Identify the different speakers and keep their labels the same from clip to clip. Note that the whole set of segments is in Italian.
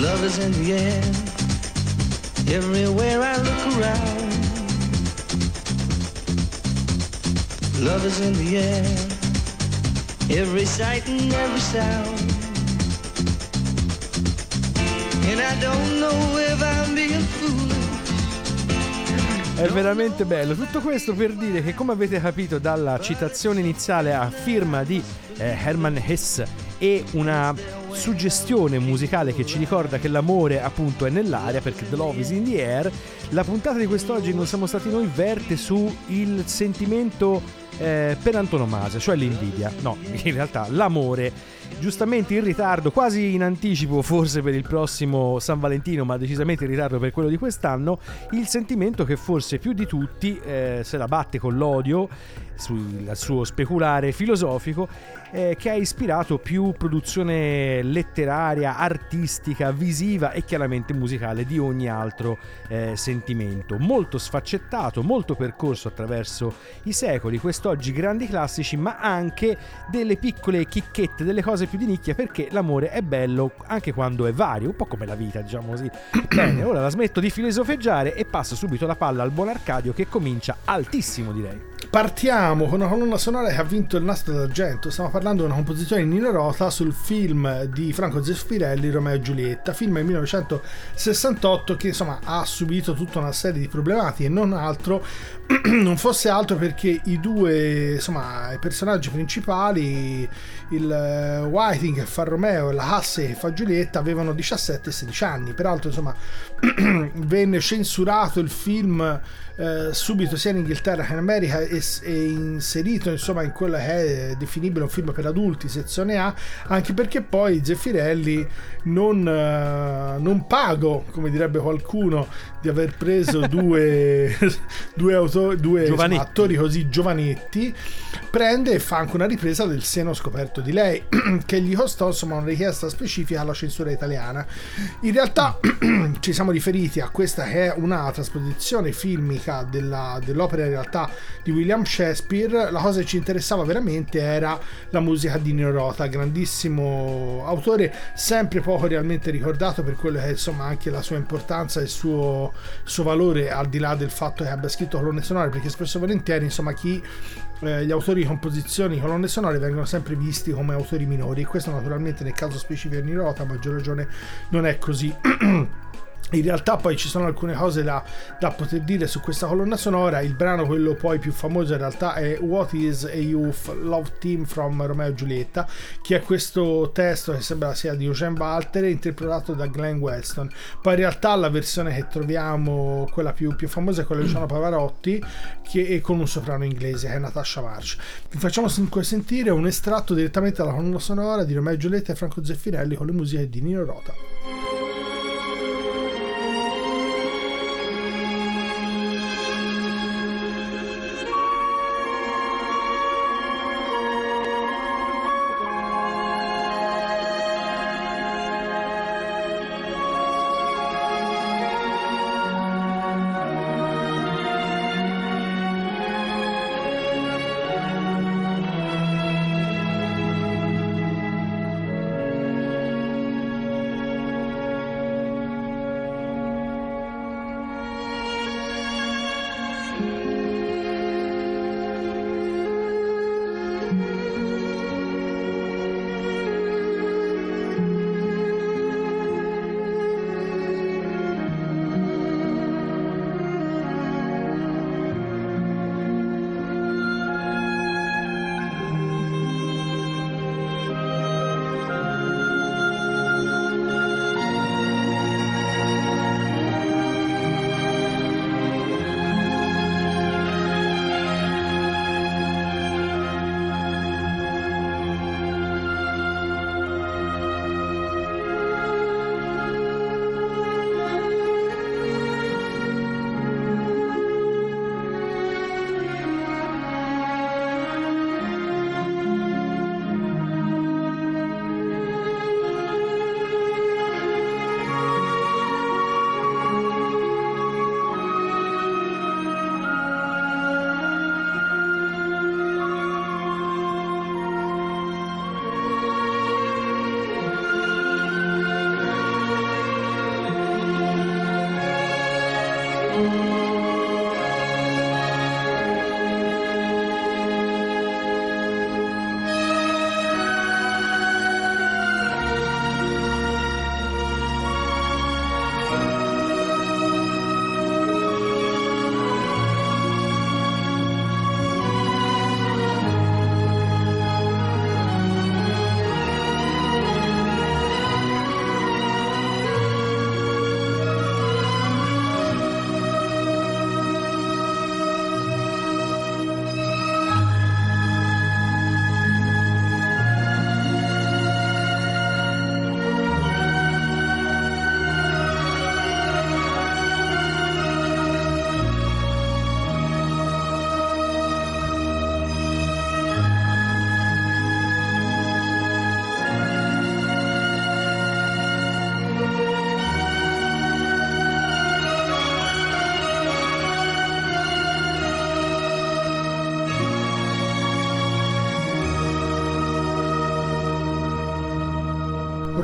Speaker 1: Love is in the air. Everywhere I look around. Love is in the air. Every sight and every sound. And I don't know if I'm being foolish.
Speaker 2: È veramente bello. Tutto questo per dire che, come avete capito dalla citazione iniziale a firma di eh, Hermann Hesse e una suggestione musicale che ci ricorda che l'amore appunto è nell'aria perché The Love is in the air, la puntata di quest'oggi non siamo stati noi verte su il sentimento eh, per antonomasia, cioè l'invidia. No, in realtà l'amore giustamente in ritardo, quasi in anticipo forse per il prossimo San Valentino, ma decisamente in ritardo per quello di quest'anno, il sentimento che forse più di tutti eh, se la batte con l'odio sul suo speculare filosofico eh, che ha ispirato più produzione letteraria, artistica, visiva e chiaramente musicale di ogni altro eh, sentimento. Molto sfaccettato, molto percorso attraverso i secoli, quest'oggi grandi classici, ma anche delle piccole chicchette, delle cose più di nicchia perché l'amore è bello anche quando è vario, un po' come la vita, diciamo così. Bene, ora la smetto di filosofeggiare e passo subito la palla al buon Arcadio che comincia altissimo direi.
Speaker 3: Partiamo con una colonna sonora che ha vinto il nastro d'argento. Stiamo parlando di una composizione in Nino Rota sul film di Franco Zeffirelli, Romeo e Giulietta, film del 1968 che insomma ha subito tutta una serie di problematiche, non altro, non fosse altro perché i due insomma, i personaggi principali, il eh, Whiting che fa Romeo e la Hasse che fa Giulietta, avevano 17 e 16 anni. Peraltro, insomma, venne censurato il film eh, subito sia in Inghilterra che in America e, e, inserito insomma in quello che è definibile un film per adulti sezione A anche perché poi Zeffirelli non, eh, non pago come direbbe qualcuno di aver preso due, due, auto, due insomma, attori così giovanetti prende e fa anche una ripresa del seno scoperto di lei che gli costò insomma una richiesta specifica alla censura italiana. In realtà ci siamo riferiti a questa che è una trasposizione filmica della, dell'opera in realtà di William Shakespeare la cosa che ci interessava veramente era la musica di Nino Rota grandissimo autore sempre poco realmente ricordato per quello che è insomma anche la sua importanza e il suo, suo valore al di là del fatto che abbia scritto colonne sonore perché spesso e volentieri insomma chi eh, gli autori di composizioni di colonne sonore vengono sempre visti come autori minori e questo naturalmente nel caso specifico di Nirota a maggior ragione non è così in realtà poi ci sono alcune cose da, da, poter dire su questa colonna sonora. Il brano quello poi più famoso in realtà è What is a Youth Love Team from Romeo e Giulietta che è questo testo che sembra sia di Eugene Walter interpretato da Glenn Weston. Poi in realtà la versione che troviamo quella più, più famosa è quella di Luciano Pavarotti che è con un soprano inglese che è Natasha March. Vi facciamo sentire un estratto direttamente dalla colonna sonora di Romeo e Giulietta e Franco Zeffirelli con le musiche di Nino Rota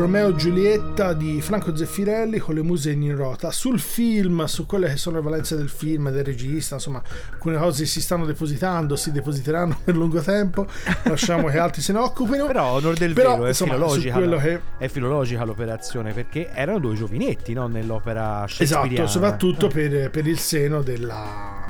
Speaker 3: Romeo e Giulietta di Franco Zeffirelli con le muse in rota. Sul film, su quelle che sono le valenze del film, del regista, insomma, alcune cose si stanno depositando, si depositeranno per lungo tempo, lasciamo che altri se ne occupino.
Speaker 2: Però, onor del
Speaker 3: Però,
Speaker 2: vero, è,
Speaker 3: insomma,
Speaker 2: filologica,
Speaker 3: su quello che-
Speaker 2: è filologica l'operazione perché erano due giovinetti no? nell'opera shakespeariana.
Speaker 3: Esatto, soprattutto per, per il seno della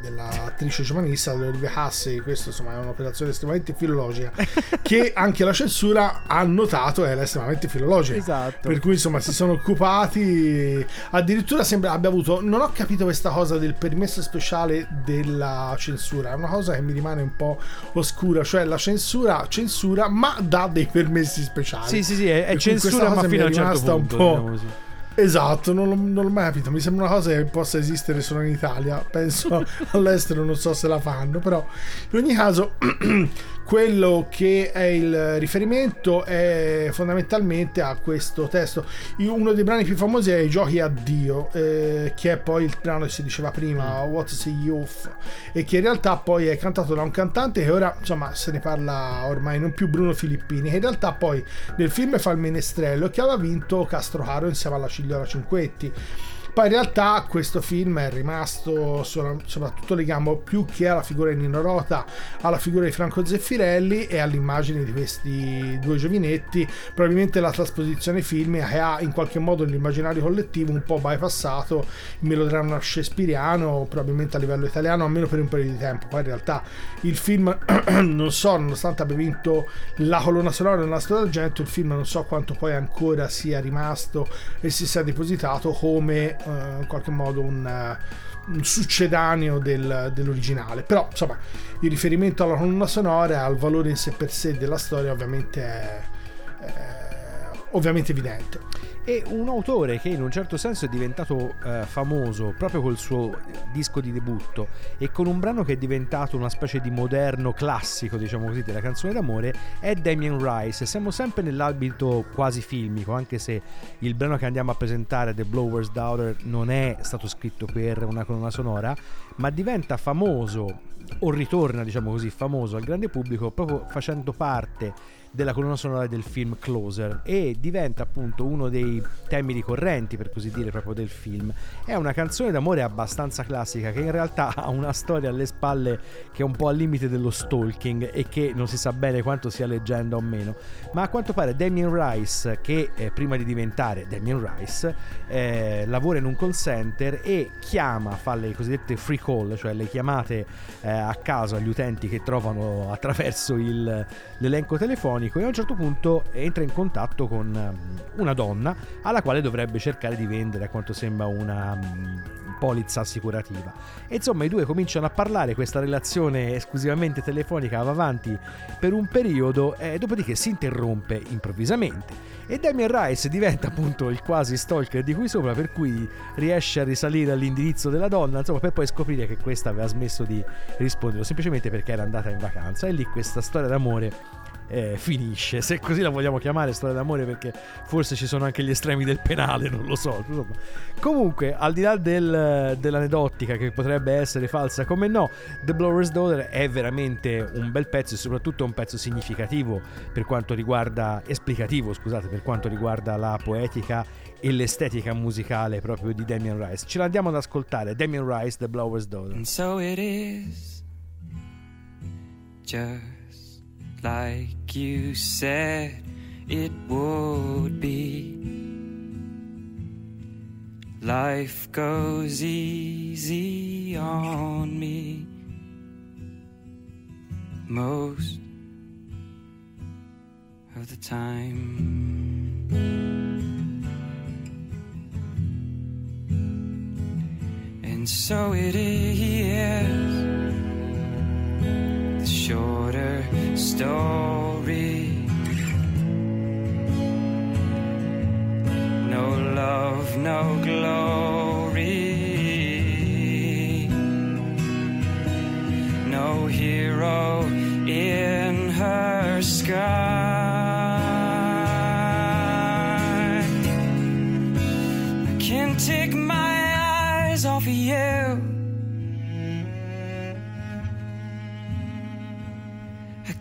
Speaker 3: dell'attrice giovanista Olivia Hussey questo insomma è un'operazione estremamente filologica che anche la censura ha notato era estremamente filologica
Speaker 2: Esatto.
Speaker 3: per cui insomma si sono occupati addirittura sembra abbia avuto non ho capito questa cosa del permesso speciale della censura è una cosa che mi rimane un po' oscura cioè la censura censura ma dà dei permessi speciali
Speaker 2: Sì, sì, sì, è, è censura ma fino a un certo
Speaker 3: rimasta un
Speaker 2: punto.
Speaker 3: po'-
Speaker 2: diciamo.
Speaker 3: Esatto, non, l'ho- non l'ho mai capito. Mi sembra una cosa che possa esistere solo in Italia. Penso all'estero, non so se la fanno. Però, in ogni caso, quello che è il riferimento è fondamentalmente a questo testo. Uno dei brani più famosi è I giochi a Dio, eh, che è poi il brano che si diceva prima, What's a Youth, e che in realtà poi è cantato da un cantante che ora, insomma, se ne parla ormai non più Bruno Filippini, che in realtà poi nel film fa il menestrello e che aveva vinto Castro Caro insieme alla Cigliola Cinquetti. Poi in realtà questo film è rimasto soprattutto legato più che alla figura di Nino Rota, alla figura di Franco Zeffirelli e all'immagine di questi due giovinetti. Probabilmente la trasposizione filmica che ha in qualche modo nell'immaginario collettivo un po' bypassato il melodramma shakespeariano, probabilmente a livello italiano, almeno per un periodo di tempo. Poi in realtà il film, non so, nonostante abbia vinto la colonna sonora del Nastro d'Argento, il film non so quanto poi ancora sia rimasto e si sia depositato come in qualche modo un, eh, un succedaneo del- dell'originale. Però insomma il riferimento alla colonna sonora al valore in sé per sé della storia ovviamente è, è ovviamente evidente.
Speaker 2: E un autore che in un certo senso è diventato eh, famoso proprio col suo disco di debutto e con un brano che è diventato una specie di moderno classico, diciamo così, della canzone d'amore è Damien Rice. Siamo sempre nell'ambito quasi filmico, anche se il brano che andiamo a presentare, The Blower's Daughter, non è stato scritto per una colonna sonora, ma diventa famoso o ritorna, diciamo così, famoso al grande pubblico proprio facendo parte della colonna sonora del film Closer e diventa appunto uno dei temi ricorrenti per così dire proprio del film. È una canzone d'amore abbastanza classica che in realtà ha una storia alle spalle che è un po' al limite dello stalking e che non si sa bene quanto sia leggenda o meno. Ma a quanto pare Damien Rice che eh, prima di diventare Damien Rice eh, lavora in un call center e chiama fa le cosiddette free call cioè le chiamate eh, a caso agli utenti che trovano attraverso il, l'elenco telefonico e a un certo punto entra in contatto con um, una donna alla quale dovrebbe cercare di vendere a quanto sembra una um, polizza assicurativa. E insomma i due cominciano a parlare, questa relazione esclusivamente telefonica va avanti per un periodo e dopodiché si interrompe improvvisamente. E Damien Rice diventa appunto il quasi stalker di qui sopra, per cui riesce a risalire all'indirizzo della donna, insomma, per poi scoprire che questa aveva smesso di rispondere semplicemente perché era andata in vacanza. E lì questa storia d'amore eh, finisce, se così la vogliamo chiamare storia d'amore perché forse ci sono anche gli estremi del penale, non lo so. Insomma. Comunque, al di là del, dell'aneddotica che potrebbe essere falsa, come no, The Blower's Daughter è veramente un bel pezzo e soprattutto un pezzo significativo per quanto riguarda, esplicativo scusate, per quanto riguarda la poetica e l'estetica musicale proprio di Damien Rice. Ce l'andiamo ad ascoltare, Damien Rice, The Blower's Daughter.
Speaker 4: And so it is, just like you said it would be. Life goes easy on me most of the time. And so it is shorter story. No love, no glory. No hero in her sky. I can't take my eyes off of you.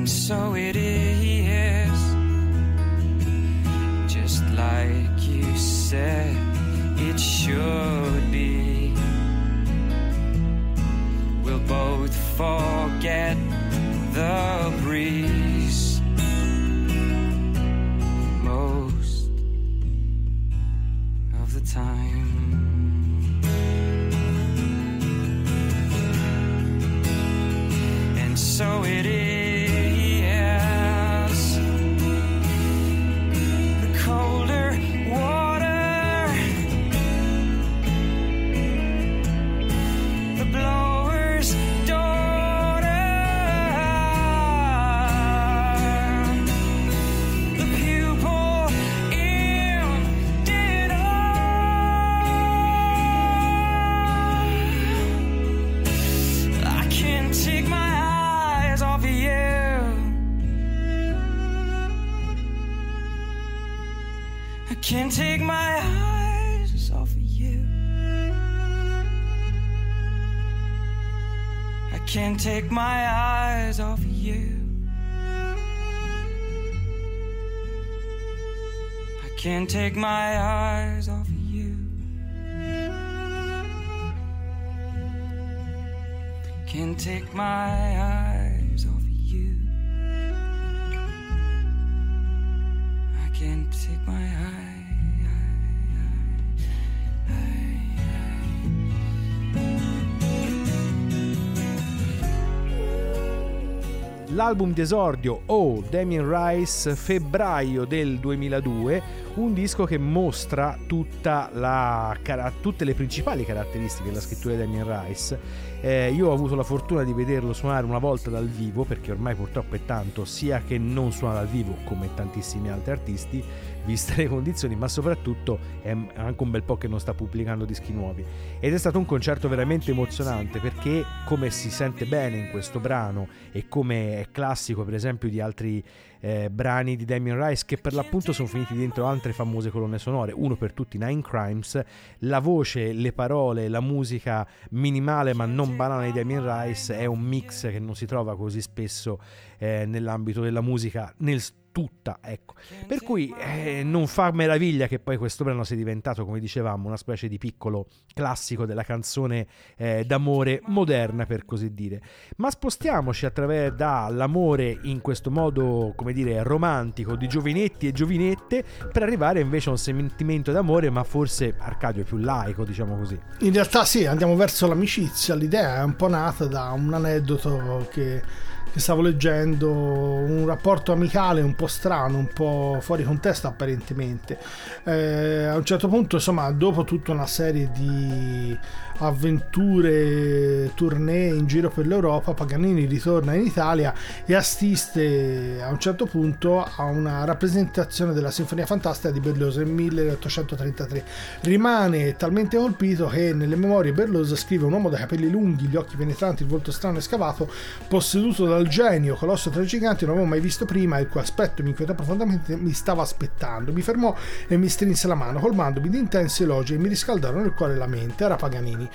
Speaker 4: And so it is, just like you said it should be. We'll both forget the my eyes off you. I can't take my eyes off you. Can't take my eyes
Speaker 2: L'album d'esordio Oh Damien Rice, febbraio del 2002, un disco che mostra la, tutte le principali caratteristiche della scrittura di Damien Rice. Eh, io ho avuto la fortuna di vederlo suonare una volta dal vivo, perché ormai purtroppo è tanto, sia che non suona dal vivo come tantissimi altri artisti, viste le condizioni, ma soprattutto è anche un bel po' che non sta pubblicando dischi nuovi. Ed è stato un concerto veramente emozionante perché, come si sente bene in questo brano e come è classico, per esempio, di altri eh, brani di Damien Rice che per l'appunto sono finiti dentro altre famose colonne sonore, uno per tutti Nine Crimes, la voce, le parole, la musica minimale ma non banale di Damien Rice è un mix che non si trova così spesso eh, nell'ambito della musica nel tutta, ecco. Per cui eh, non fa meraviglia che poi questo brano sia diventato, come dicevamo, una specie di piccolo classico della canzone eh, d'amore moderna, per così dire. Ma spostiamoci attraverso dall'amore in questo modo, come dire, romantico di giovinetti e giovinette per arrivare invece a un sentimento d'amore, ma forse Arcadio più laico, diciamo così.
Speaker 3: In realtà sì, andiamo verso l'amicizia. L'idea è un po' nata da un aneddoto che, che stavo leggendo, un rapporto amicale un po' strano, un po' fuori contesto apparentemente. Eh, a un certo punto, insomma, dopo tutta una serie di avventure, tournée in giro per l'Europa, Paganini ritorna in Italia e assiste a un certo punto a una rappresentazione della Sinfonia Fantastica di Berlioz nel 1833. Rimane talmente colpito che nelle memorie Berlioz scrive un uomo dai capelli lunghi, gli occhi penetranti, il volto strano e scavato, posseduto dal genio, colosso tra i giganti, non avevo mai visto prima, il cui aspetto mi inquietò profondamente, mi stava aspettando. Mi fermò e mi strinse la mano, colmandomi di intensi elogi e mi riscaldarono il cuore e la mente. Era Paganini.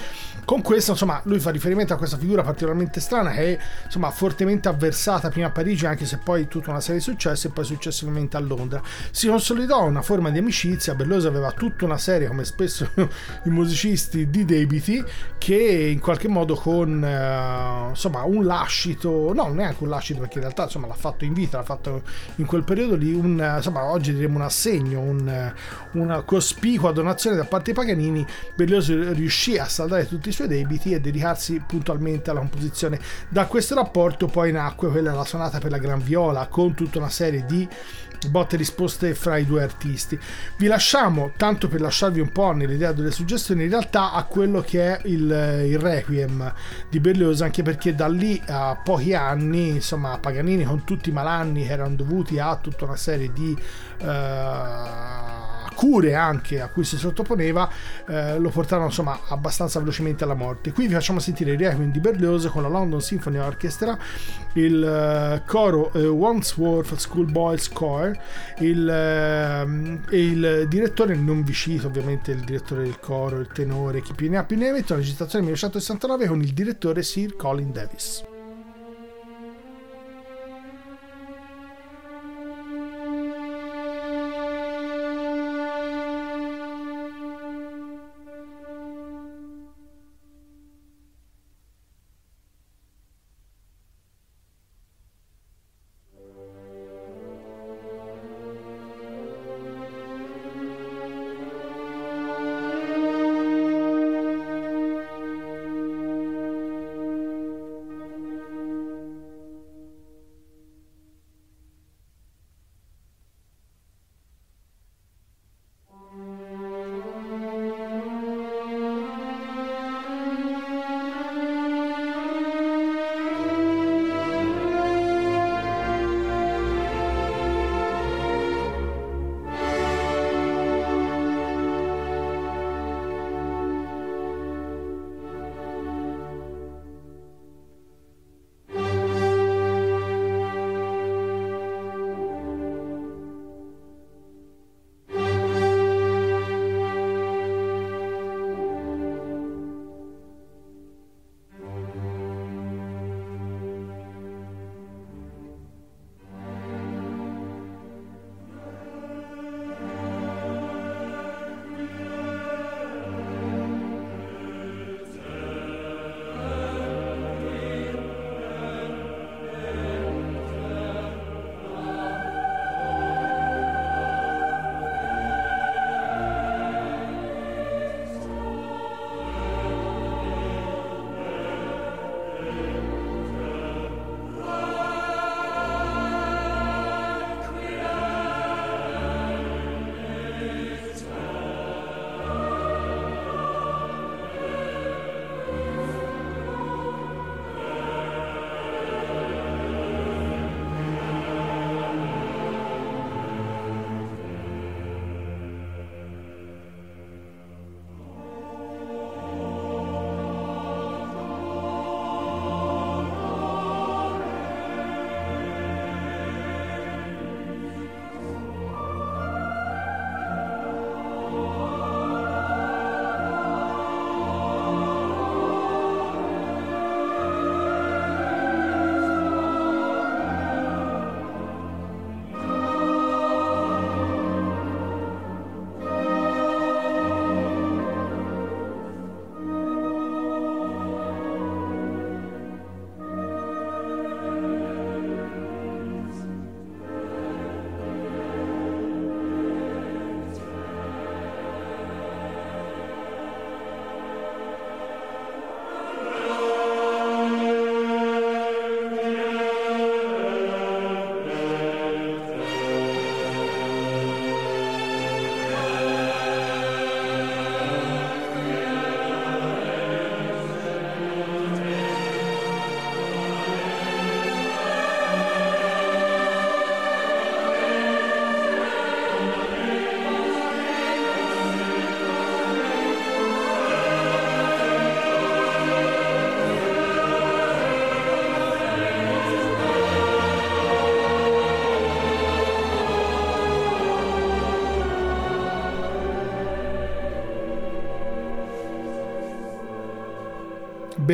Speaker 3: Con questo, insomma, lui fa riferimento a questa figura particolarmente strana che è, insomma, fortemente avversata prima a Parigi, anche se poi tutta una serie di successi e poi successivamente a Londra. Si consolidò una forma di amicizia, Belloso aveva tutta una serie, come spesso i musicisti, di debiti che in qualche modo con, eh, insomma, un lascito, no, neanche un lascito perché in realtà, insomma, l'ha fatto in vita, l'ha fatto in quel periodo lì, un, insomma, oggi diremmo un assegno, un, una cospicua donazione da parte di Paganini, Berlioz riuscì a saldare tutti i suoi debiti e dedicarsi puntualmente alla composizione. Da questo rapporto poi nacque quella la sonata per la gran viola con tutta una serie di botte risposte fra i due artisti. Vi lasciamo, tanto per lasciarvi un po' nell'idea delle suggestioni, in realtà a quello che è il, il Requiem di Berlioz, anche perché da lì a pochi anni, insomma, Paganini con tutti i malanni che erano dovuti a tutta una serie di... Uh, cure anche a cui si sottoponeva eh, lo portarono insomma abbastanza velocemente alla morte. Qui vi facciamo sentire il Requiem di Berlioz con la London Symphony Orchestra il uh, coro uh, Wandsworth Schoolboys Choir il, uh, il direttore non vi cito ovviamente il direttore del coro il tenore chi più ne ha più ne mette una registrazione 1969 con il direttore Sir Colin Davis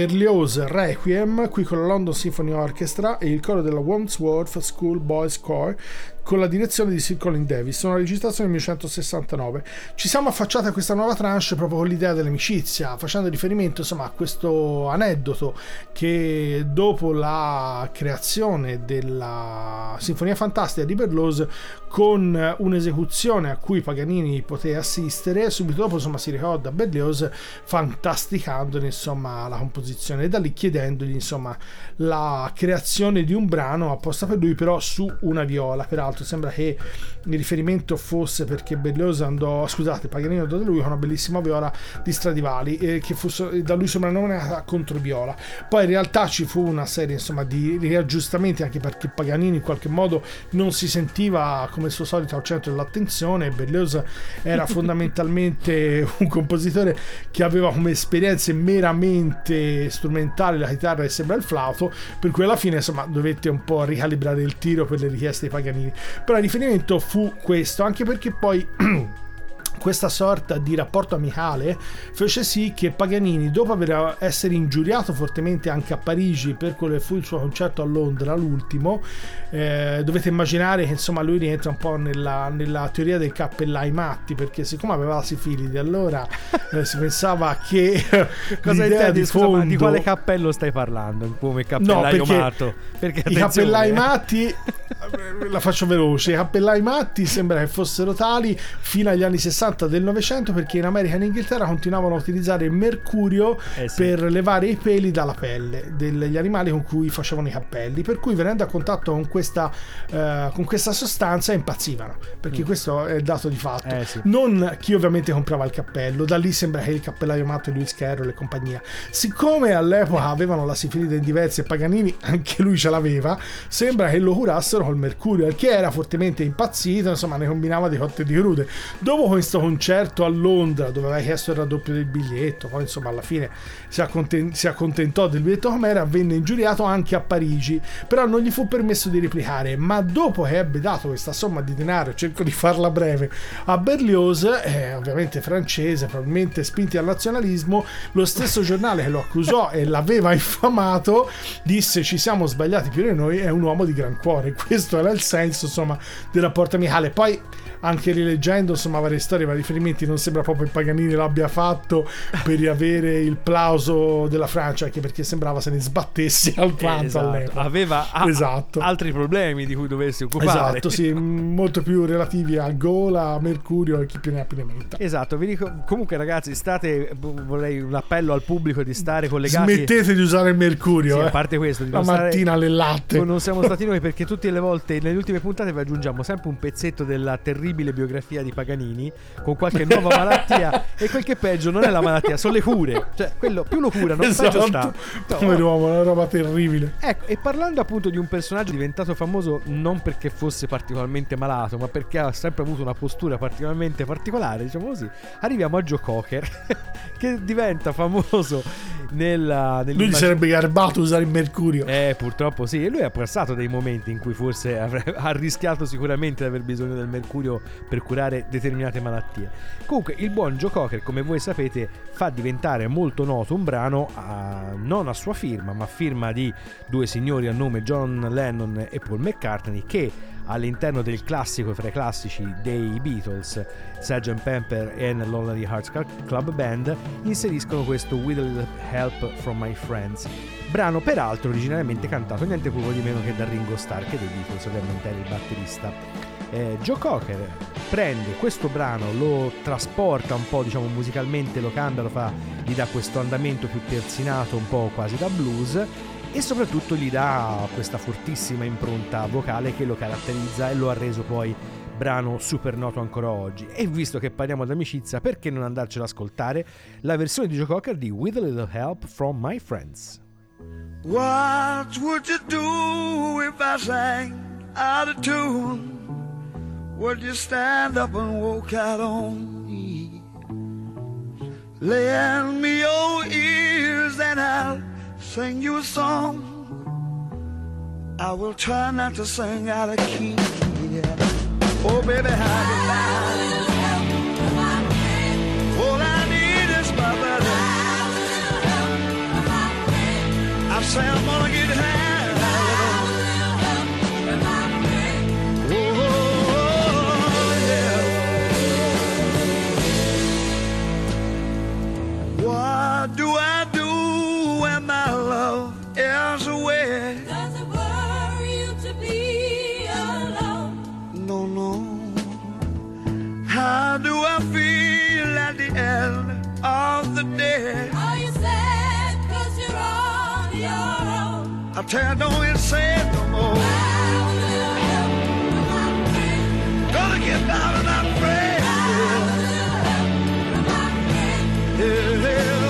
Speaker 3: Berlioz Requiem, qui con la London Symphony Orchestra e il coro della Wandsworth School Boys Choir con la direzione di Sir Colin Davis, una registrazione del 1969. Ci siamo affacciati a questa nuova tranche proprio con l'idea dell'amicizia, facendo riferimento insomma, a questo aneddoto che dopo la creazione della Sinfonia Fantastica di Berlioz con un'esecuzione a cui Paganini poté assistere, subito dopo insomma, si ricorda Berlioz fantasticandone insomma, la composizione e da lì chiedendogli insomma, la creazione di un brano apposta per lui però su una viola, peraltro 1900 sembra che il riferimento fosse perché Berlioz andò, scusate, Paganini andò da lui con una bellissima viola di Stradivali eh, che fu da lui soprannominata Controviola. Poi in realtà ci fu una serie insomma di riaggiustamenti anche perché Paganini in qualche modo non si sentiva come il suo solito al centro dell'attenzione Berlioz era fondamentalmente un compositore che aveva come esperienze meramente strumentali la chitarra e sembra il flauto, per cui alla fine insomma dovette un po' ricalibrare il tiro per le richieste di Paganini. Però il riferimento fu questo, anche perché poi questa sorta di rapporto amicale fece sì che Paganini, dopo aver essere ingiuriato fortemente anche a Parigi per quello che fu il suo concerto a Londra, l'ultimo, eh, dovete immaginare che insomma lui rientra un po' nella, nella teoria dei cappellai matti, perché siccome aveva la sifilide, allora eh, si pensava che
Speaker 2: Cosa intendi?
Speaker 3: di
Speaker 2: Scusa,
Speaker 3: fondo
Speaker 2: di quale cappello stai parlando? Come cappellaio
Speaker 3: perché
Speaker 2: matto? Perché
Speaker 3: i cappellai
Speaker 2: eh.
Speaker 3: matti la faccio veloce i cappellai matti sembra che fossero tali fino agli anni 60 del Novecento perché in America e in Inghilterra continuavano a utilizzare il mercurio
Speaker 2: Eh sì.
Speaker 3: per levare i peli dalla pelle degli animali con cui facevano i cappelli per cui venendo a contatto con questa, eh, con questa sostanza impazzivano perché questo è il dato di fatto
Speaker 2: Mm. Eh sì.
Speaker 3: non chi ovviamente comprava il cappello da lì sembra che il cappellaio matto e Lewis Carroll e compagnia siccome all'epoca avevano la sifilide in diversi e Paganini anche lui ce l'aveva sembra che lo curassero col mercurio il che era fortemente impazzito insomma ne combinava di cotte di crude dopo questo concerto a Londra dove aveva chiesto il raddoppio del biglietto poi insomma alla fine si, acconten- si accontentò del biglietto com'era venne ingiuriato anche a Parigi però non gli fu permesso di replicare ma dopo che ebbe dato questa somma di denaro cerco di farla breve a Berlioz eh, ovviamente francese probabilmente spinti al nazionalismo lo stesso giornale che lo accusò e l'aveva infamato disse ci siamo sbagliati più di noi è un uomo di gran cuore questo era il senso insomma del rapporto amicale. Poi anche rileggendo insomma varie storie, vari riferimenti, non sembra proprio che Paganini l'abbia fatto per riavere il plauso della Francia, anche perché sembrava se ne sbattesse alquanto
Speaker 2: Esatto,
Speaker 3: all'epoca.
Speaker 2: Aveva a-
Speaker 3: Esatto.
Speaker 2: altri problemi di cui dovessi occupare.
Speaker 3: Esatto, sì, molto più relativi a Gola, a Mercurio e chi più ne ha più ne metta.
Speaker 2: Esatto, vi dico, comunque ragazzi, state, vorrei un appello al pubblico di stare collegati.
Speaker 3: Smettete di usare il Mercurio,
Speaker 2: Sì,
Speaker 3: eh.
Speaker 2: a parte questo, di
Speaker 3: la mattina alle latte.
Speaker 2: Non siamo stati noi perché tutte le volte nelle ultime puntate vi aggiungiamo sempre un pezzetto della terribile biografia di Paganini con qualche nuova malattia e quel che è peggio non è la malattia, sono le cure. Cioè, quello più lo curano, peggio sta.
Speaker 3: Esatto.
Speaker 2: No,
Speaker 3: Pover'uomo, una roba terribile.
Speaker 2: Ecco, e parlando appunto di un personaggio diventato famoso non perché fosse particolarmente malato, ma perché ha sempre avuto una postura particolarmente particolare, diciamo così, arriviamo a Joe Cocker, che diventa famoso nella...
Speaker 3: Lui sarebbe garbato usare il Mercurio.
Speaker 2: eh, purtroppo sì, e lui ha passato dei momenti in cui forse avre- ha rischiato sicuramente di aver bisogno del mercurio per curare determinate malattie. Comunque, il buon Joe Cocker, come voi sapete, fa diventare molto noto un brano a- non a sua firma, ma a firma di due signori a nome John Lennon e Paul McCartney che all'interno del classico fra i classici dei Beatles, Sgt. Pepper e Lonely Hearts Club Band, inseriscono questo With a Little Help from My Friends, brano peraltro originariamente cantato niente poco di meno che da Ringo Starr, che dei Beatles ovviamente era il batterista. Eh, Joe Cocker prende questo brano, lo trasporta un po', diciamo musicalmente, lo cambia, lo fa, gli dà questo andamento più terzinato, un po' quasi da blues, e soprattutto gli dà questa fortissima impronta vocale che lo caratterizza e lo ha reso poi brano super noto ancora oggi. E visto che parliamo d'amicizia, perché non andarcelo ad ascoltare la versione di Joe Cocker di With a Little Help from My Friends?
Speaker 5: What would you do if I sang out of tune? Would you stand up and walk out on me? Lend me your ears and I'll sing you a song. I will try not to sing out of key. Yeah. Oh, baby, how you lie? All I need is my brother. I say I'm gonna get high. I feel at the end of the day?
Speaker 6: Are you sad cause you're on your own?
Speaker 5: I tell you, don't it say no more.
Speaker 6: I will help my
Speaker 5: get by with my. Yeah, yeah, yeah,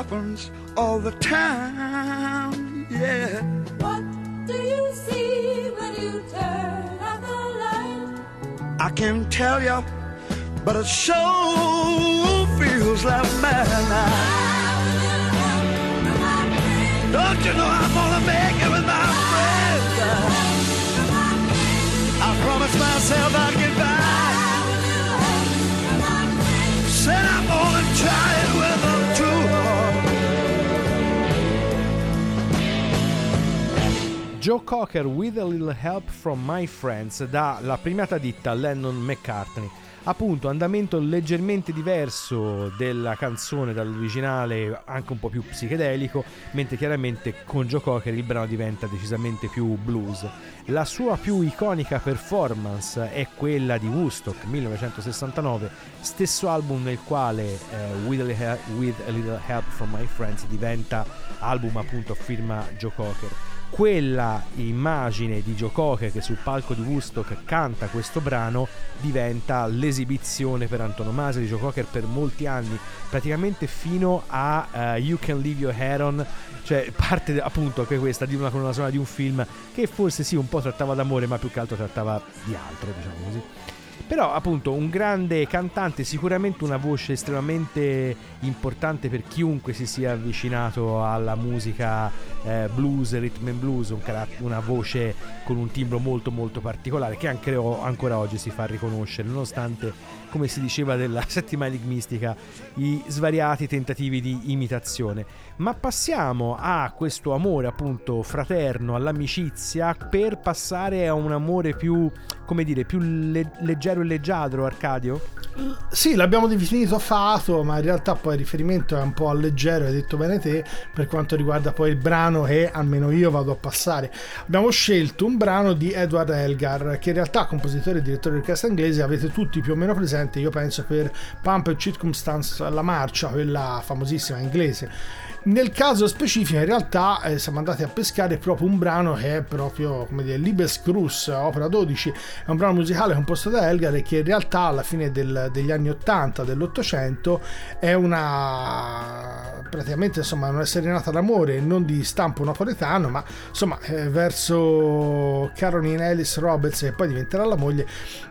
Speaker 5: happens all the time. Yeah.
Speaker 6: What do you see when you turn out the light?
Speaker 5: I can't tell you, but it sure feels like madness. Don't you know I'm gonna make it with my friends? I promised myself I'd
Speaker 2: Joe Cocker with a little help from my friends dalla premiata ditta Lennon McCartney. Appunto, andamento leggermente diverso della canzone dall'originale, anche un po' più psichedelico, mentre chiaramente con Joe Cocker il brano diventa decisamente più blues. La sua più iconica performance è quella di Woodstock 1969, stesso album nel quale eh, with, a Little, With a Little Help from My Friends diventa album appunto a firma Joe Cocker quella immagine di Joe Cocker che sul palco di Woodstock canta questo brano diventa l'esibizione per antonomasia di Joe Cocker per molti anni, praticamente fino a eh, You Can Leave Your Hair On, cioè parte appunto anche questa di una colonna sonora di un film che forse sì un po' trattava d'amore ma più che altro trattava di altro, diciamo così. Però appunto un grande cantante, sicuramente una voce estremamente importante per chiunque si sia avvicinato alla musica eh, blues, rhythm and blues, un carat- una voce con un timbro molto molto particolare che anche o- ancora oggi si fa riconoscere, nonostante, come si diceva della settima enigmistica, i svariati tentativi di imitazione. Ma passiamo a questo amore appunto fraterno, all'amicizia, per passare a un amore più, come dire, più le- leggero e leggiadro, Arcadio?
Speaker 3: Sì, l'abbiamo definito fato, ma in realtà poi il riferimento è un po' al leggero, hai detto bene te, per quanto riguarda poi il brano che almeno io vado a passare. Abbiamo scelto un brano di Edward Elgar, che in realtà compositore e direttore di orchestra inglese avete tutti più o meno presente, io penso per Pump Circumstance, la marcia, quella famosissima inglese. Nel caso specifico, in realtà, eh, siamo andati a pescare proprio un brano che è proprio come dire Liebesgruß, opera 12. È un brano musicale composto da Elgar e che in realtà alla fine del- degli anni 80 dell'Ottocento è una praticamente insomma una serenata d'amore non di stampo napoletano, ma insomma eh, verso Caroline Ellis Roberts che poi diventerà la moglie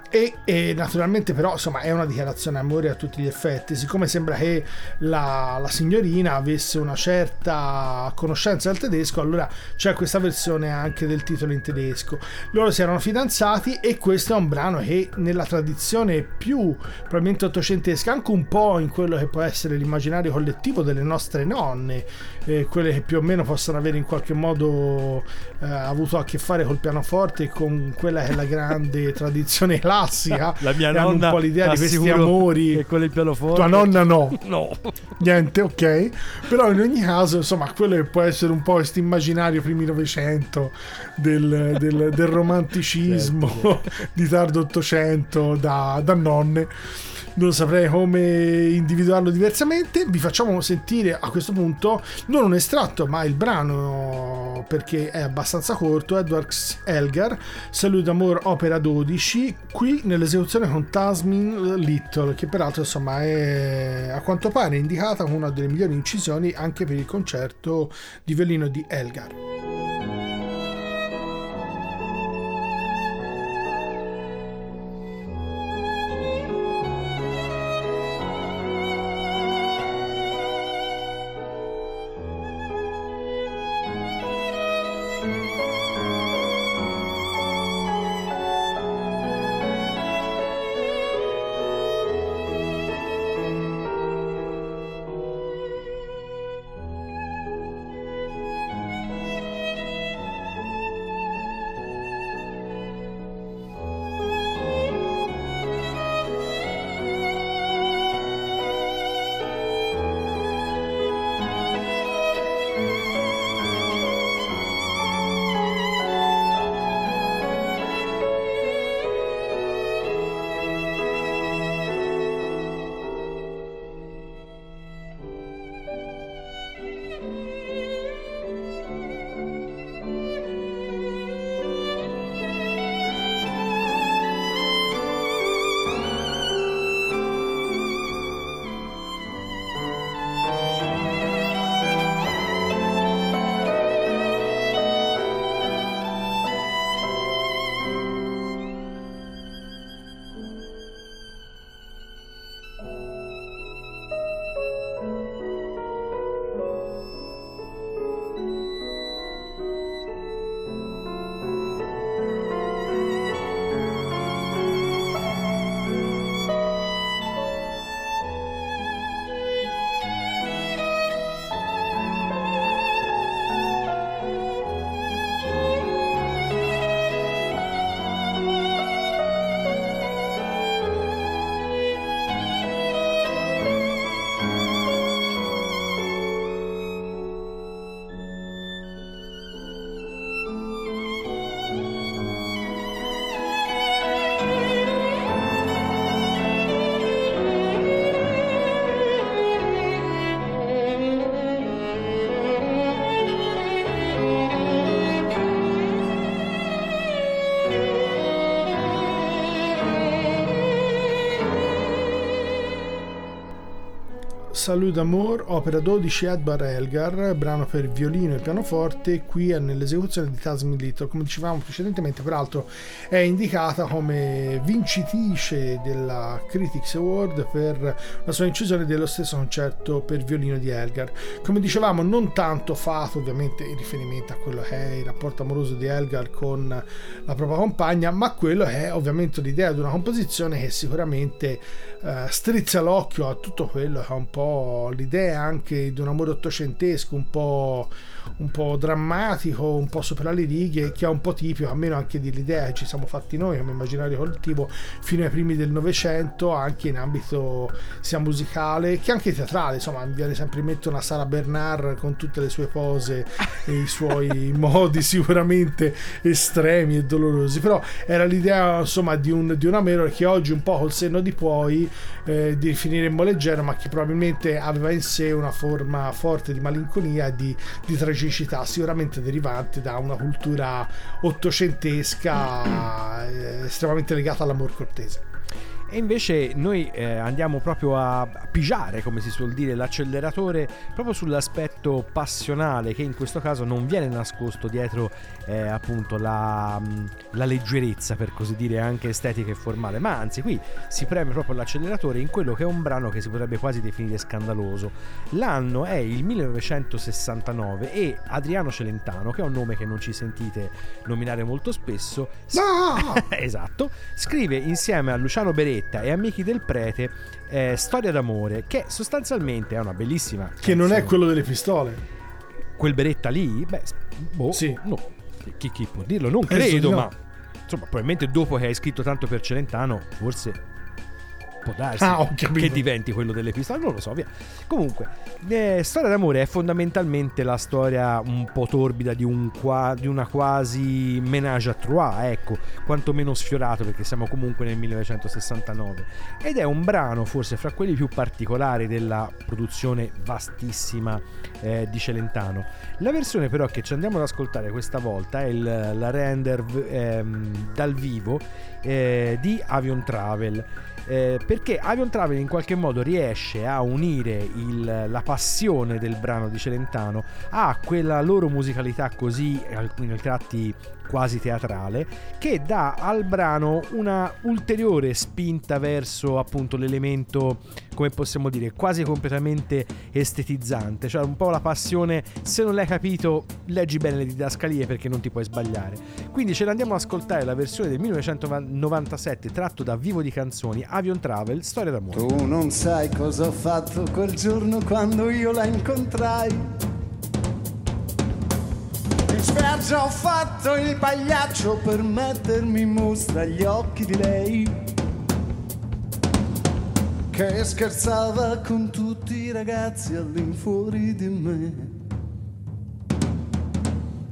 Speaker 3: e, e naturalmente però insomma è una dichiarazione d'amore a tutti gli effetti. Siccome sembra che la, la signorina avesse una certa conoscenza del tedesco allora c'è questa versione anche del titolo in tedesco. Loro si erano fidanzati e questo è un brano che nella tradizione più probabilmente ottocentesca anche un po' in quello che può essere l'immaginario collettivo delle nostre nonne eh, quelle che più o meno possono avere in qualche modo eh, avuto a che fare col pianoforte e con quella che è la grande tradizione classica
Speaker 2: La mia
Speaker 3: e hanno
Speaker 2: nonna
Speaker 3: un po' l'idea di questi amori
Speaker 2: che con il pianoforte.
Speaker 3: Tua nonna no.
Speaker 2: No.
Speaker 3: Niente ok. Però in ogni caso insomma quello che può essere un po' questo immaginario primi novecento del, del- del romanticismo
Speaker 2: Certo,
Speaker 3: di tardo ottocento da, da nonne non saprei come individuarlo diversamente vi facciamo sentire a questo punto non un estratto ma il brano perché è abbastanza corto, Edward Elgar, Salut d'amore opera 12, qui nell'esecuzione con Tasmin Little, che peraltro insomma è a quanto pare indicata come una delle migliori incisioni anche per il concerto di violino di Elgar. Salut d'amour, opera 12 Edvard Elgar, brano per violino e pianoforte, qui è nell'esecuzione di Tasmin Little. Come dicevamo precedentemente, peraltro è indicata come vincitrice della Critics Award per la sua incisione dello stesso concerto per violino di Elgar. Come dicevamo, non tanto fatto ovviamente in riferimento a quello che è il rapporto amoroso di Elgar con la propria compagna, ma quello è ovviamente l'idea di una composizione che sicuramente eh, strizza l'occhio a tutto quello che è un po' l'idea anche di un amore ottocentesco, un po', un po' drammatico, un po' sopra le righe, che è un po' tipico, almeno anche dell'idea che ci siamo fatti noi come immaginario collettivo fino ai primi del Novecento, anche in ambito sia musicale che anche teatrale. Insomma, mi viene sempre in mente una Sara Bernard con tutte le sue pose e i suoi modi sicuramente estremi e dolorosi, però era l'idea insomma di un, di un Amero che oggi un po' col senno di poi eh, definiremmo leggero, ma che probabilmente aveva in sé una forma forte di malinconia e di, di tragicità, sicuramente derivante da una cultura ottocentesca eh, estremamente legata all'amor cortese.
Speaker 2: E invece noi eh, andiamo proprio a pigiare, come si suol dire, l'acceleratore proprio sull'aspetto passionale che in questo caso non viene nascosto dietro eh, appunto la, mh, la leggerezza, per così dire, anche estetica e formale, ma anzi qui si preme proprio l'acceleratore in quello che è un brano che si potrebbe quasi definire scandaloso. L'anno è il 1969 e Adriano Celentano, che è un nome che non ci sentite nominare molto spesso,
Speaker 3: No!
Speaker 2: esatto, scrive insieme a Luciano Beretta e Amici del Prete eh, Storia d'amore, che sostanzialmente è una bellissima
Speaker 3: Che non è
Speaker 2: canzone.
Speaker 3: quello delle pistole.
Speaker 2: quel Beretta lì? Beh, boh,
Speaker 3: Sì.
Speaker 2: no. Chi, chi può dirlo? Non
Speaker 3: Penso
Speaker 2: credo,
Speaker 3: no.
Speaker 2: ma insomma, probabilmente dopo che hai scritto tanto per Celentano, forse può darsi
Speaker 3: Ah,
Speaker 2: che diventi quello delle pistole, non lo so, via. Comunque, eh, Storia d'amore è fondamentalmente la storia un po' torbida di, un qua- di una quasi menage à trois, ecco, quantomeno sfiorato perché siamo comunque nel 1969. Ed è un brano forse fra quelli più particolari della produzione vastissima eh, di Celentano. La versione però che ci andiamo ad ascoltare questa volta è il- la render ehm, dal vivo eh, di Avion Travel. Eh, perché Avion Travel in qualche modo riesce a unire il- la passione del brano di Celentano a quella loro musicalità così alcuni tratti quasi teatrale che dà al brano una ulteriore spinta verso appunto l'elemento come possiamo dire quasi completamente estetizzante. Cioè un po' la passione se non l'hai capito leggi bene le didascalie perché non ti puoi sbagliare. Quindi ce l'andiamo ad ascoltare la versione del 1997 tratto da Vivo di Canzoni Avion Travel Storia d'amore.
Speaker 7: Tu non sai cosa ho fatto quel giorno quando io la incontrai. In spiaggia ho fatto il pagliaccio per mettermi in mostra agli occhi di lei. Che scherzava con tutti i ragazzi all'infuori di me.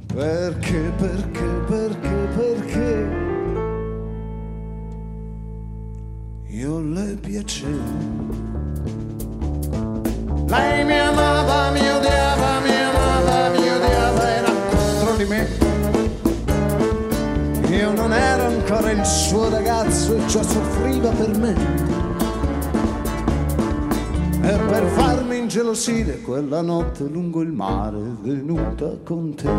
Speaker 7: Perché, perché, perché, perché? Io le piacevo. Lei mi amava, mi odiava, di me. Io non ero ancora il suo ragazzo e ciò soffriva per me. E per farmi ingelosire quella notte lungo il mare venuta con te.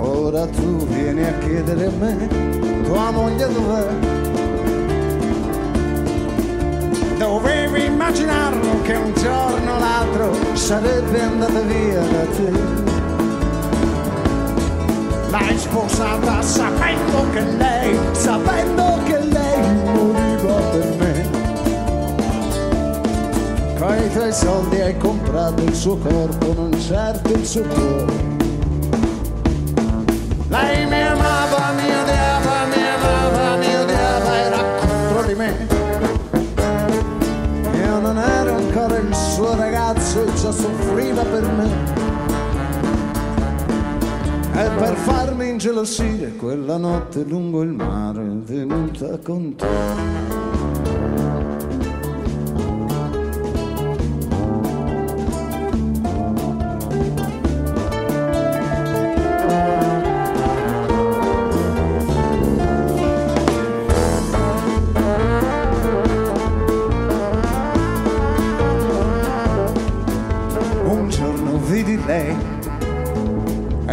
Speaker 7: Ora tu vieni a chiedere a me, tua moglie dov'è? Immaginarlo che un giorno o l'altro sarebbe andata via da te. L'hai sposata sapendo che lei, sapendo che lei moriva per me. Con i tuoi soldi hai comprato il suo corpo, non certo il suo cuore. Lei mi già soffriva per me. E per farmi ingelosire quella notte lungo il mare è venuta con te.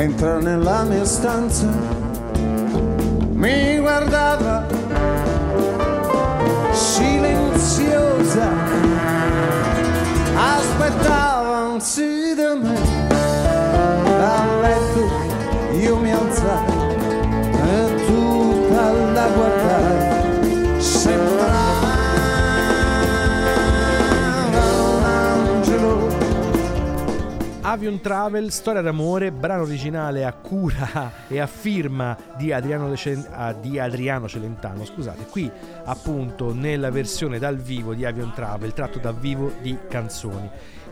Speaker 7: Entrare nella mia stanza, mi guardava silenziosa, aspettava sì da me, dal letto io mi alzai e tutta la guardai,
Speaker 2: Avion Travel, storia d'amore, brano originale a cura e a firma di Adriano, ah, di Adriano Celentano. Scusate, qui appunto nella versione dal vivo di Avion Travel, tratto da vivo di canzoni.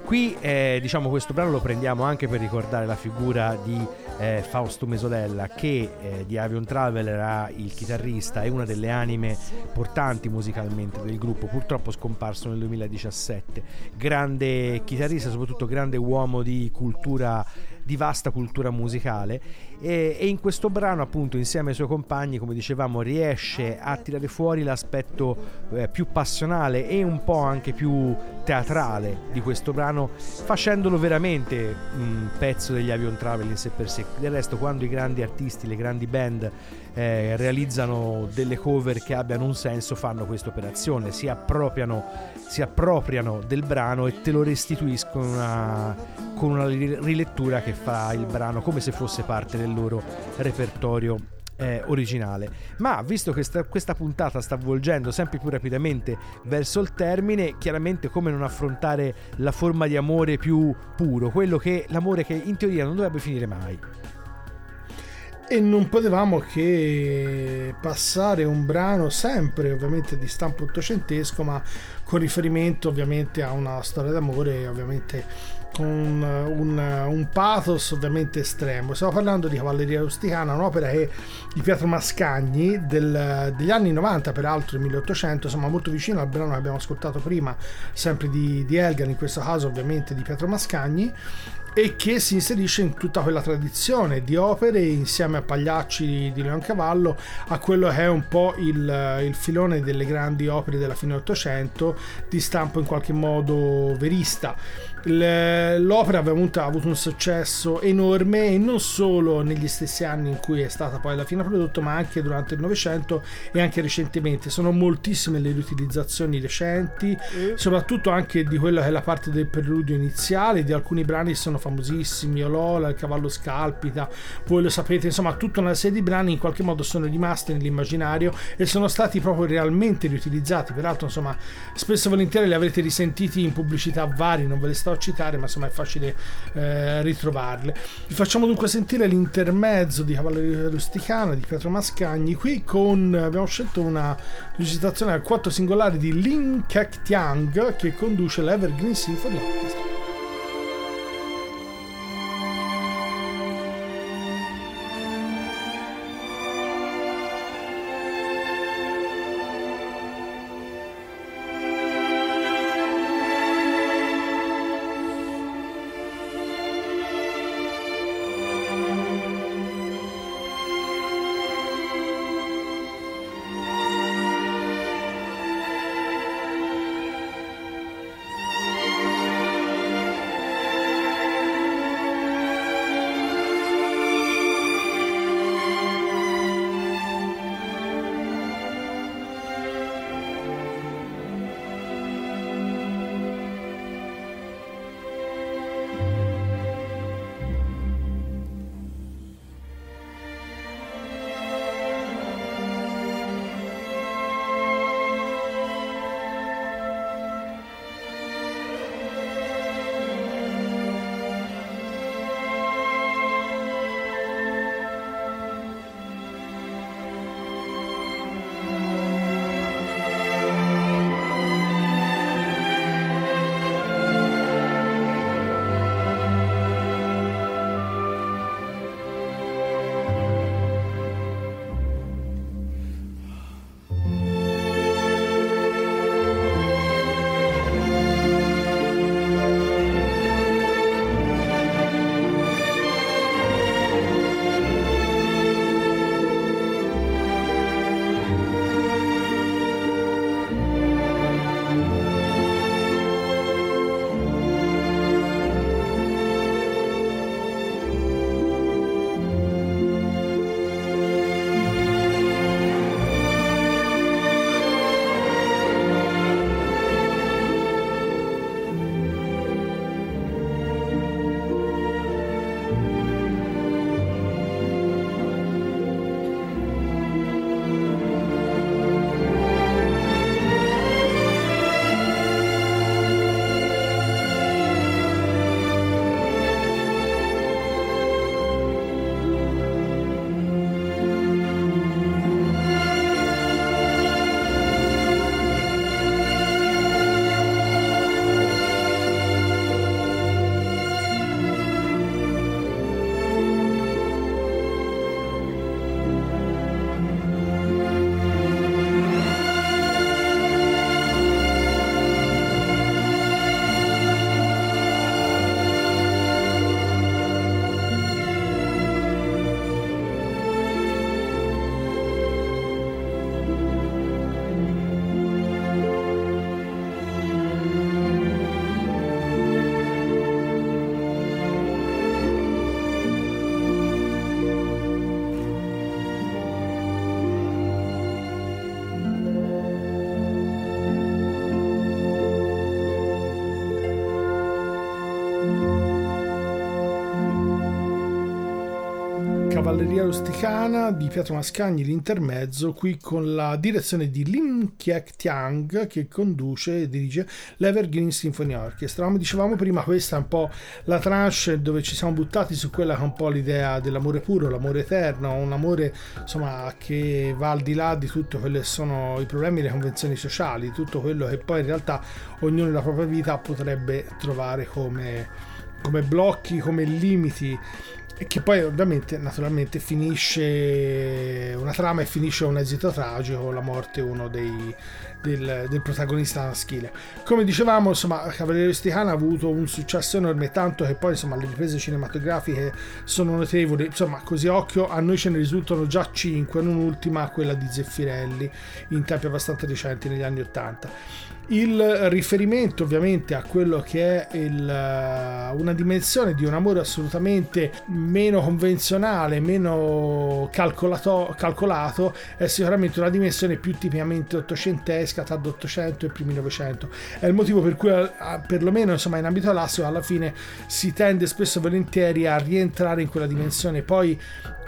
Speaker 2: Qui eh, diciamo questo brano lo prendiamo anche per ricordare la figura di eh, Fausto Mesolella che eh, di Avion Travel era il chitarrista e una delle anime portanti musicalmente del gruppo, purtroppo scomparso nel 2017. Grande chitarrista, soprattutto grande uomo di cultura di vasta cultura musicale. E, e in questo brano appunto insieme ai suoi compagni come dicevamo riesce a tirare fuori l'aspetto eh, più passionale e un po' anche più teatrale di questo brano facendolo veramente un pezzo degli Avion Travel in sé per sé. Del resto quando i grandi artisti le grandi band eh, realizzano delle cover che abbiano un senso fanno questa operazione si appropriano, si appropriano del brano e te lo restituiscono una- con una ri- rilettura che fa il brano come se fosse parte del loro repertorio eh, originale. Ma visto che sta- questa puntata sta volgendo sempre più rapidamente verso il termine, chiaramente come non affrontare la forma di amore più puro, quello che l'amore che in teoria non dovrebbe finire mai.
Speaker 3: E non potevamo che passare un brano sempre ovviamente di stampo ottocentesco, ma con riferimento ovviamente a una storia d'amore ovviamente con un, un pathos ovviamente estremo. Stiamo parlando di Cavalleria Rusticana, un'opera che di Pietro Mascagni del- degli anni 90, peraltro del 1800, insomma molto vicino al brano che abbiamo ascoltato prima, sempre di, di Elgan, in questo caso ovviamente di Pietro Mascagni e che si inserisce in tutta quella tradizione di opere insieme a Pagliacci di Leoncavallo a quello che è un po' il, il filone delle grandi opere della fine Ottocento di stampo in qualche modo verista. L'opera ha avuto un successo enorme e non solo negli stessi anni in cui è stata poi alla fine prodotto, ma anche durante il Novecento e anche recentemente. Sono moltissime le riutilizzazioni recenti, soprattutto anche di quella che è la parte del preludio iniziale, di alcuni brani che sono famosissimi, Olola, Il cavallo scalpita, voi lo sapete, insomma tutta una serie di brani in qualche modo sono rimasti nell'immaginario e sono stati proprio realmente riutilizzati, peraltro insomma spesso e volentieri li avrete risentiti in pubblicità vari, non ve le sto a citare, ma insomma è facile eh, ritrovarle. Vi facciamo dunque sentire l'intermezzo di Cavalleria Rusticana di Pietro Mascagni, qui con abbiamo scelto una recitazione al quarto singolare di Lin Kek Tiang che conduce l'Evergreen Symphony Orchestra. Rusticana di Pietro Mascagni, l'intermezzo, qui con la direzione di Lim Kiek Tiang che conduce e dirige l'Evergreen Symphony Orchestra. Come dicevamo prima, questa è un po' la tranche dove ci siamo buttati su quella che è un po' l'idea dell'amore puro, l'amore eterno, un amore insomma che va al di là di tutto quelli che sono i problemi le convenzioni sociali, tutto quello che poi in realtà ognuno nella propria vita potrebbe trovare come, come blocchi, come limiti e che poi ovviamente naturalmente finisce una trama e finisce un esito tragico la morte uno dei, del, del protagonista maschile. Come dicevamo insomma Cavaliere Rusticana ha avuto un successo enorme tanto che poi insomma le riprese cinematografiche sono notevoli. Insomma così occhio a noi ce ne risultano già 5 non ultima quella di Zeffirelli in tempi abbastanza recenti negli anni 80 il riferimento ovviamente a quello che è il, eh, una dimensione di un amore assolutamente meno convenzionale, meno calcolato, calcolato, è sicuramente una dimensione più tipicamente ottocentesca, tra l'Ottocento e il primi Novecento. È il motivo per cui, eh, perlomeno insomma, in ambito classico, alla fine si tende spesso e volentieri a rientrare in quella dimensione. Poi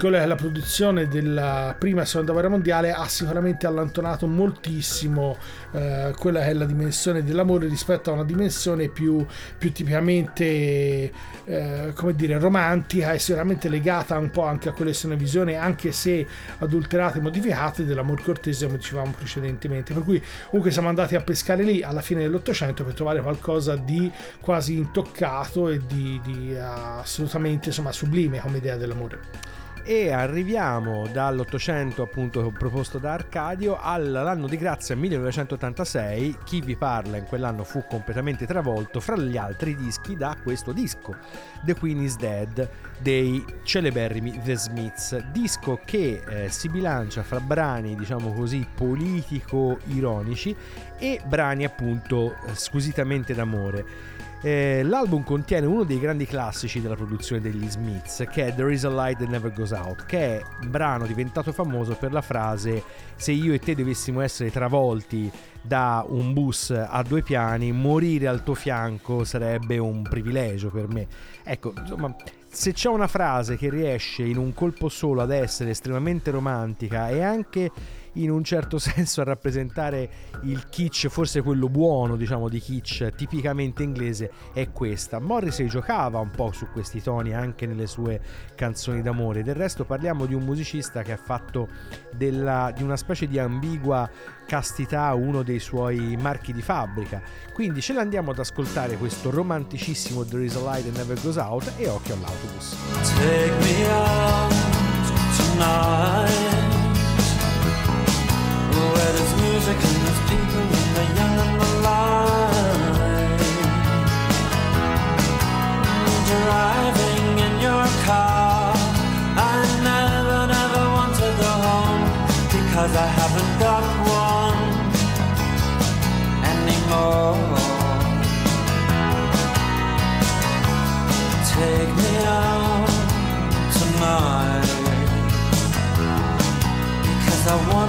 Speaker 3: la produzione della prima e seconda guerra mondiale ha sicuramente allantonato moltissimo eh, quella che è la dimensione dell'amore rispetto a una dimensione più, più tipicamente eh, come dire romantica e sicuramente legata un po' anche a quelle che sono visioni anche se adulterate e modificate dell'amor cortese come dicevamo precedentemente. Per cui comunque siamo andati a pescare lì alla fine dell'Ottocento per trovare qualcosa di quasi intoccato e di, di assolutamente insomma sublime come idea dell'amore
Speaker 2: e arriviamo dall'Ottocento appunto proposto da Arcadio all'anno di grazia 1986 chi vi parla in quell'anno fu completamente travolto fra gli altri dischi da questo disco The Queen is Dead dei celeberrimi The Smiths. Disco che eh, si bilancia fra brani diciamo così politico-ironici e brani appunto eh, squisitamente d'amore eh, l'album contiene uno dei grandi classici della produzione degli Smiths, che è There is a Light That Never Goes Out, che è un brano diventato famoso per la frase se io e te dovessimo essere travolti da un bus a due piani, morire al tuo fianco sarebbe un privilegio per me. Ecco, insomma, se c'è una frase che riesce in un colpo solo ad essere estremamente romantica e anche in un certo senso a rappresentare il kitsch, forse quello buono diciamo di kitsch tipicamente inglese è questa. Morrissey giocava un po' su questi toni anche nelle sue canzoni d'amore, del resto parliamo di un musicista che ha fatto della, di una specie di ambigua castità uno dei suoi marchi di fabbrica. Quindi ce l'andiamo ad ascoltare questo romanticissimo There is a light that never goes out e occhio all'autobus.
Speaker 4: Take me out tonight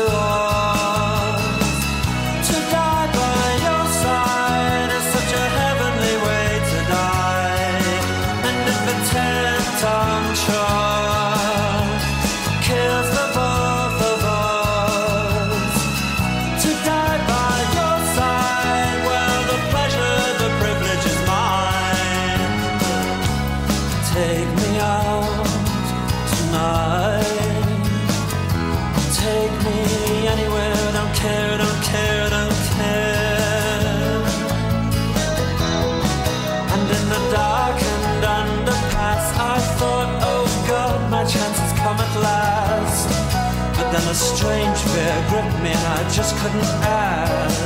Speaker 4: Oh. Fear gripped me and I just couldn't ask.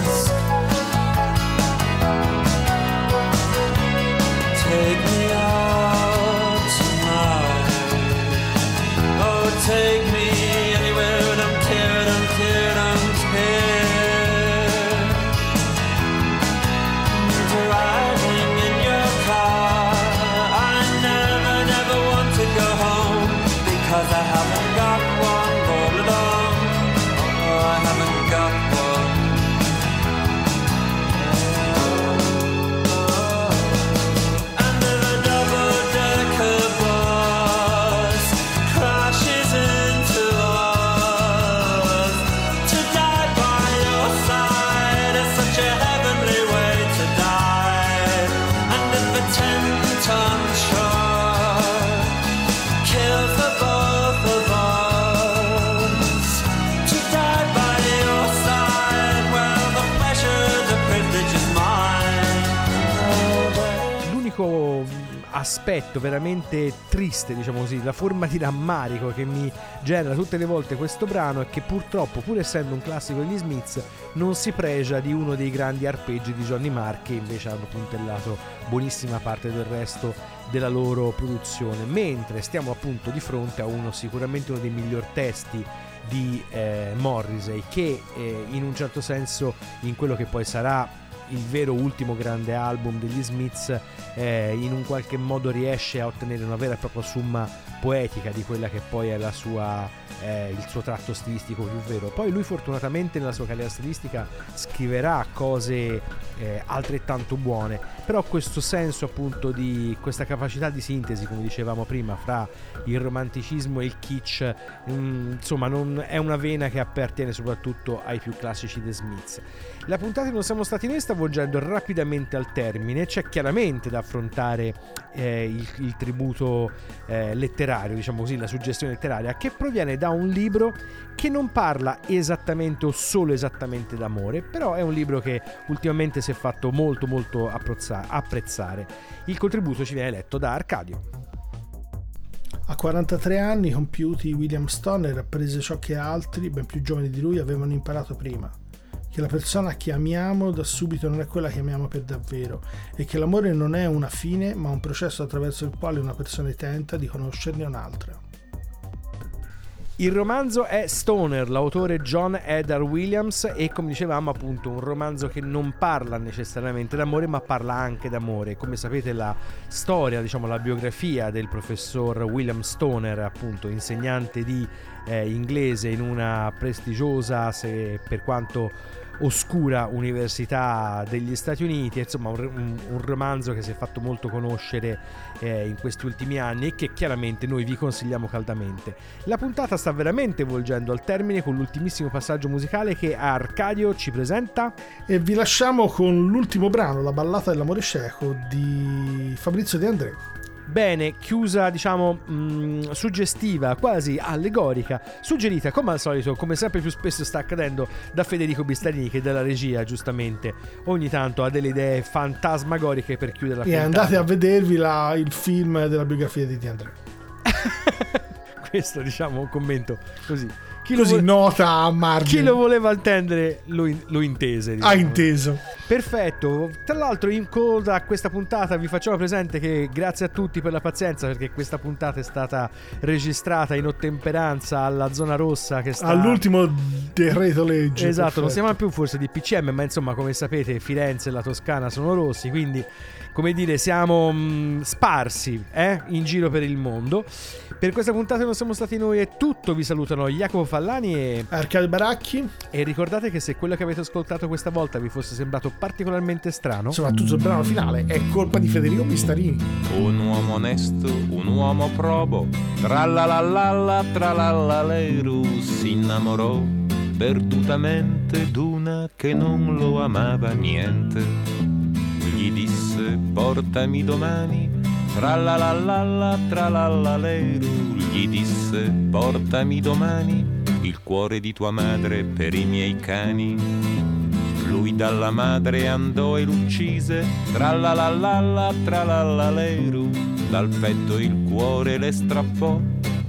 Speaker 2: Aspetto veramente triste, diciamo così, la forma di rammarico che mi genera tutte le volte questo brano è che purtroppo, pur essendo un classico degli Smiths, non si pregia di uno dei grandi arpeggi di Johnny Marr che invece hanno puntellato buonissima parte del resto della loro produzione, mentre stiamo appunto di fronte a uno sicuramente uno dei miglior testi di eh, Morrissey che eh, in un certo senso in quello che poi sarà il vero ultimo grande album degli Smiths eh, in un qualche modo riesce a ottenere una vera e propria summa poetica di quella che poi è sua, eh, il suo tratto stilistico più vero. Poi lui fortunatamente nella sua carriera stilistica scriverà cose eh, altrettanto buone, però questo senso appunto di questa capacità di sintesi, come dicevamo prima, fra il romanticismo e il kitsch, mm, insomma non è una vena che appartiene soprattutto ai più classici The Smiths. La puntata di Non siamo stati noi sta volgendo rapidamente al termine, c'è chiaramente da affrontare eh, il, il tributo eh, letterario, diciamo così, la suggestione letteraria, che proviene da un libro che non parla esattamente o solo esattamente d'amore, però è un libro che ultimamente si è fatto molto molto apprezza- apprezzare. Il contributo ci viene letto da Arcadio.
Speaker 3: A 43 anni compiuti, William Stoner apprese ciò che altri, ben più giovani di lui, avevano imparato prima. Che la persona che amiamo da subito non è quella che amiamo per davvero e che l'amore non è una fine ma un processo attraverso il quale una persona tenta di conoscerne un'altra.
Speaker 2: Il romanzo è Stoner, l'autore John Edgar Williams e come dicevamo appunto un romanzo che non parla necessariamente d'amore ma parla anche d'amore. Come sapete la storia, diciamo la biografia del professor William Stoner, appunto insegnante di eh, inglese in una prestigiosa, se per quanto oscura università degli Stati Uniti, insomma un, un- un romanzo che si è fatto molto conoscere eh, in questi ultimi anni e che chiaramente noi vi consigliamo caldamente. La puntata sta veramente volgendo al termine con l'ultimissimo passaggio musicale che Arcadio ci presenta.
Speaker 3: E vi lasciamo con l'ultimo brano, La ballata dell'amore cieco di Fabrizio De André.
Speaker 2: Bene, chiusa diciamo mh, suggestiva, quasi allegorica, suggerita come al solito, come sempre più spesso sta accadendo da Federico Bistarini che dalla regia giustamente ogni tanto ha delle idee fantasmagoriche per chiudere la
Speaker 3: E
Speaker 2: puntata.
Speaker 3: andate a vedervi la- il film della biografia di De André.
Speaker 2: Questo diciamo un commento così. Chi
Speaker 3: Così
Speaker 2: vo-
Speaker 3: nota a
Speaker 2: chi
Speaker 3: margine.
Speaker 2: lo voleva intendere lo, in- lo intese.
Speaker 3: Ha
Speaker 2: diciamo.
Speaker 3: inteso.
Speaker 2: Perfetto, tra l'altro in coda a questa puntata vi facciamo presente che grazie a tutti per la pazienza perché questa puntata è stata registrata in ottemperanza alla zona rossa che sta
Speaker 3: All'ultimo decreto legge.
Speaker 2: Esatto, non
Speaker 3: perfetto.
Speaker 2: siamo più forse di PCM, ma insomma, come sapete, Firenze e la Toscana sono rossi, quindi come dire, siamo mh, sparsi eh, in giro per il mondo. Per questa puntata non siamo stati noi, è tutto. Vi salutano Jacopo Fallani e,
Speaker 3: Arcadio Baracchi,
Speaker 2: e ricordate che se quello che avete ascoltato questa volta vi fosse sembrato particolarmente strano,
Speaker 3: soprattutto il brano finale, è colpa di Federico Pistarini.
Speaker 8: Un uomo onesto, un uomo probo, tralalala, tralalaleiru, si innamorò perdutamente d'una che non lo amava niente. Gli disse portami domani, tralalala, tralalaleiru, gli disse portami domani il cuore di tua madre per i miei cani. Lui dalla madre andò e l'uccise, tralalala, tralalalero, dal petto il cuore le strappò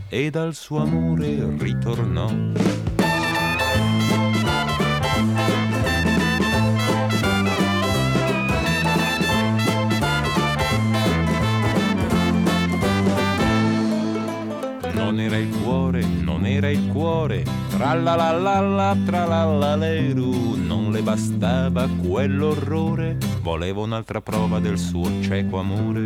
Speaker 8: e dal suo amore ritornò. Era il cuore, non era il cuore, tralalala, tralalaleru, non le bastava quell'orrore, voleva un'altra prova del suo cieco amore.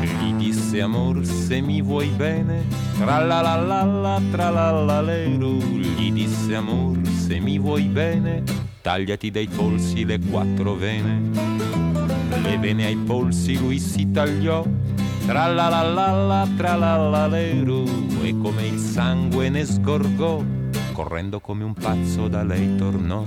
Speaker 8: Gli disse amor se mi vuoi bene, tralalala, tralalaleru, gli disse amor se mi vuoi bene, tagliati dai polsi le quattro vene. Le vene ai polsi lui si tagliò, tralalala, tralalaleru, e come il sangue ne sgorgò, correndo come un pazzo da lei tornò.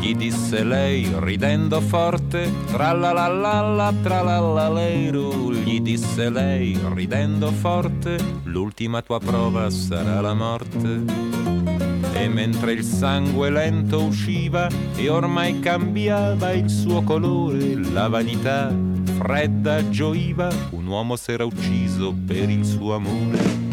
Speaker 8: Gli disse lei ridendo forte, tra la la la la tra la la leru, gli disse lei ridendo forte, l'ultima tua prova sarà la morte. E mentre il sangue lento usciva e ormai cambiava il suo colore, la vanità fredda gioiva, un uomo s'era ucciso per il suo amore.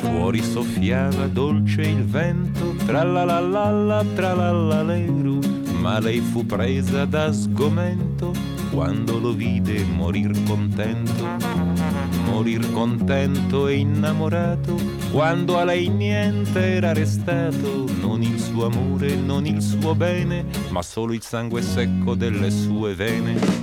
Speaker 8: Fuori soffiava dolce il vento, tra la la la la tra la la leru, ma lei fu presa da sgomento quando lo vide morir contento. Morir contento e innamorato, quando a lei niente era restato, non il suo amore, non il suo bene, ma solo il sangue secco delle sue vene.